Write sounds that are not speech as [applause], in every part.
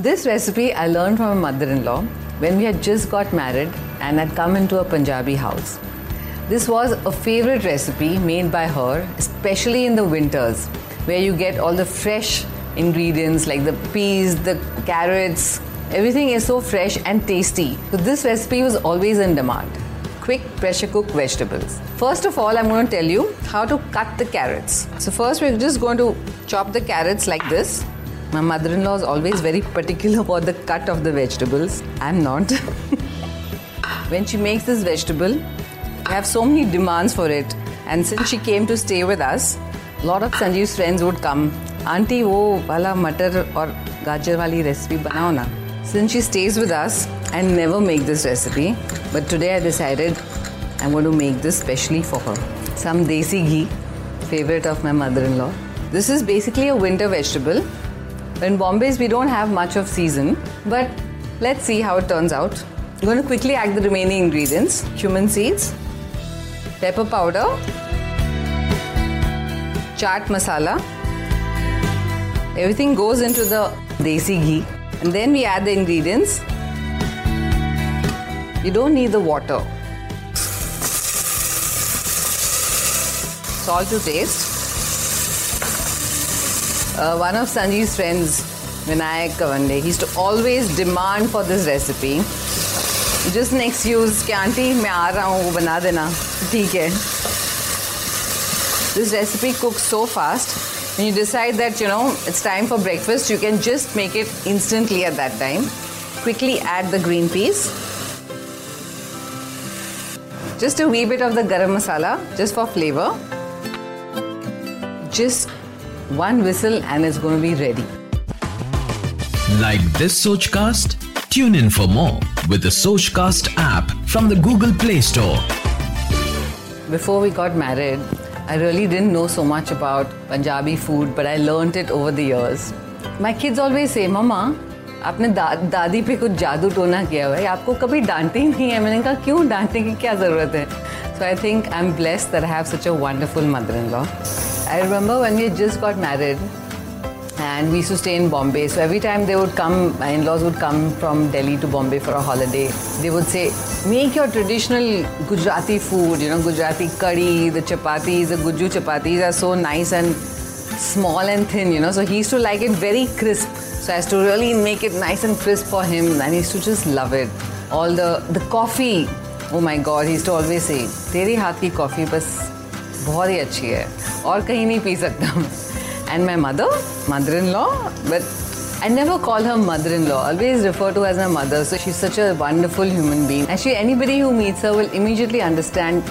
This recipe I learned from my mother in law when we had just got married and had come into a Punjabi house. This was a favorite recipe made by her, especially in the winters, where you get all the fresh ingredients like the peas, the carrots, everything is so fresh and tasty. So, this recipe was always in demand. Quick pressure cook vegetables. First of all, I'm going to tell you how to cut the carrots. So, first, we're just going to chop the carrots like this. My mother in law is always very particular about the cut of the vegetables. I'm not. [laughs] when she makes this vegetable, we have so many demands for it. And since she came to stay with us, a lot of Sanjeev's friends would come. Auntie, wo wala matar or gajar wali recipe banao na. Since she stays with us, I never make this recipe. But today I decided I'm going to make this specially for her. Some desi ghee, favorite of my mother-in-law. This is basically a winter vegetable. In Bombay's, we don't have much of season, but let's see how it turns out. I'm going to quickly add the remaining ingredients cumin seeds, pepper powder, chaat masala. Everything goes into the desi ghee, and then we add the ingredients. You don't need the water. Salt to taste Uh, one of Sanjeev's friends, Vinayak Kavande, he used to always demand for this recipe. Just an excuse कि aunty मैं आ रहा हूँ वो बना देना ठीक है This recipe cooks so fast. When you decide that you know it's time for breakfast, you can just make it instantly at that time. Quickly add the green peas. Just a wee bit of the garam masala, just for flavor. Just one whistle and it's going to be ready. Like this Sochcast? Tune in for more with the Sochcast app from the Google Play Store. Before we got married, I really didn't know so much about Punjabi food, but I learned it over the years. My kids always say, Mama, आपने दा, दादी पे कुछ जादू टोना किया हुआ है आपको कभी डांटी नहीं है मैंने कहा क्यों डांटने की क्या ज़रूरत है so I think I am blessed that I have such a wonderful mother in law I remember when we just got married and we used to stay in Bombay. So every time they would come, my in-laws would come from Delhi to Bombay for a holiday. They would say, make your traditional Gujarati food, you know, Gujarati curry, the chapatis, the Guju chapatis are so nice and small and thin, you know. So he used to like it very crisp. So I used to really make it nice and crisp for him and he used to just love it. All the, the coffee, oh my God, he used to always say, तेरे हाथ की coffee बस बहुत ही अच्छी है और कहीं नहीं पी सकता and my mother mother in law but I never call her mother-in-law. Always refer to her as my mother. So she's such a wonderful human being. Actually, anybody who meets her will immediately understand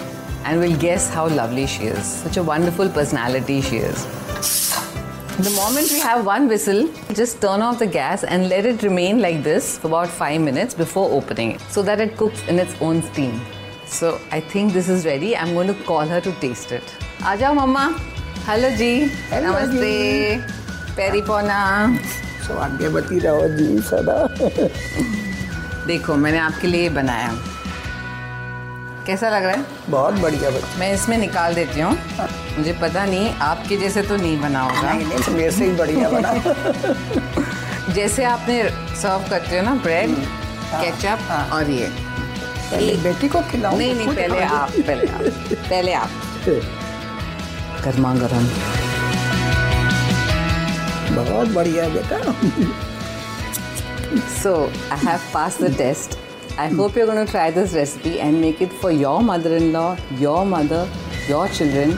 and will guess how lovely she is. Such a wonderful personality she is. The moment we have one whistle, just turn off the gas and let it remain like this for about five minutes before opening it, so that it cooks in its own steam. So I think this is ready. I'm going to call her to taste it. Aja, mama. Hello, ji. Hello, Namaste. Peripona. सौभाग्यवती रहो जी सदा देखो मैंने आपके लिए बनाया कैसा लग रहा है बहुत बढ़िया मैं इसमें निकाल देती हूँ मुझे पता नहीं आपके जैसे तो नहीं बना होगा नहीं मेरे से ही बढ़िया बना जैसे आपने सर्व करते हो ना ब्रेड केचप हाँ। और ये पहले बेटी को खिलाऊं नहीं नहीं पहले आप पहले आप पहले आप गर्मा गर्म बहुत बढ़िया बेटा So I have passed the test. I hope you're going to try this recipe and make it for your mother-in-law, your mother, your children.